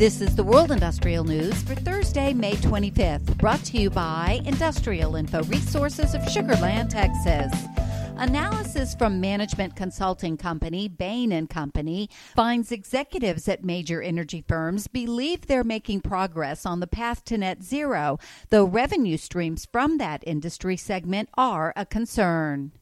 This is the World Industrial News for Thursday, May 25th, brought to you by Industrial Info Resources of Sugarland, Texas. Analysis from management consulting company Bain and Company finds executives at major energy firms believe they're making progress on the path to net zero, though revenue streams from that industry segment are a concern.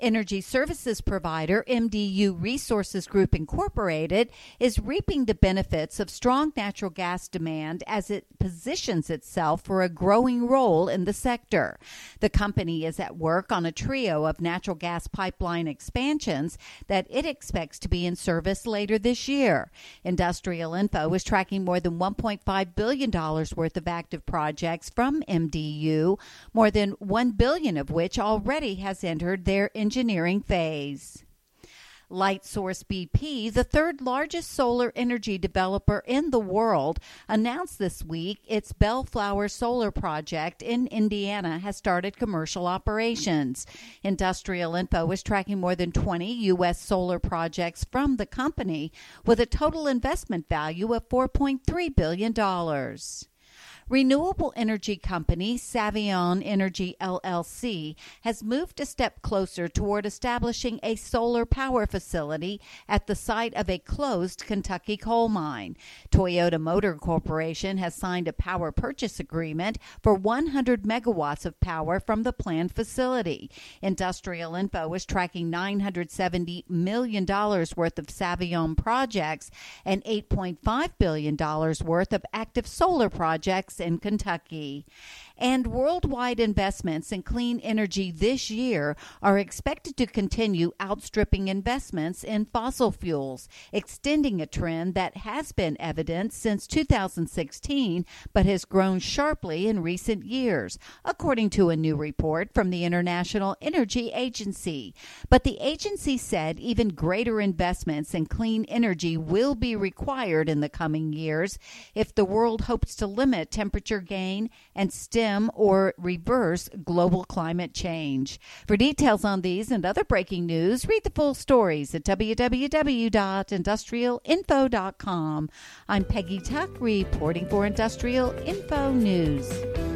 Energy services provider MDU Resources Group Incorporated is reaping the benefits of strong natural gas demand as it positions itself for a growing role in the sector. The company is at work on a trio of natural gas pipeline expansions that it expects to be in service later this year. Industrial Info is tracking more than $1.5 billion worth of active projects from MDU, more than 1 billion of which already has entered their engineering phase. Lightsource BP, the third largest solar energy developer in the world, announced this week its Bellflower solar project in Indiana has started commercial operations. Industrial Info is tracking more than 20 U.S. solar projects from the company with a total investment value of $4.3 billion. Renewable energy company Savion Energy LLC has moved a step closer toward establishing a solar power facility at the site of a closed Kentucky coal mine. Toyota Motor Corporation has signed a power purchase agreement for 100 megawatts of power from the planned facility. Industrial Info is tracking $970 million worth of Savion projects and $8.5 billion worth of active solar projects in Kentucky. And worldwide investments in clean energy this year are expected to continue outstripping investments in fossil fuels, extending a trend that has been evident since 2016 but has grown sharply in recent years, according to a new report from the International Energy Agency. But the agency said even greater investments in clean energy will be required in the coming years if the world hopes to limit temperature gain and stem or reverse global climate change. For details on these and other breaking news, read the full stories at www.industrialinfo.com. I'm Peggy Tuck reporting for Industrial Info News.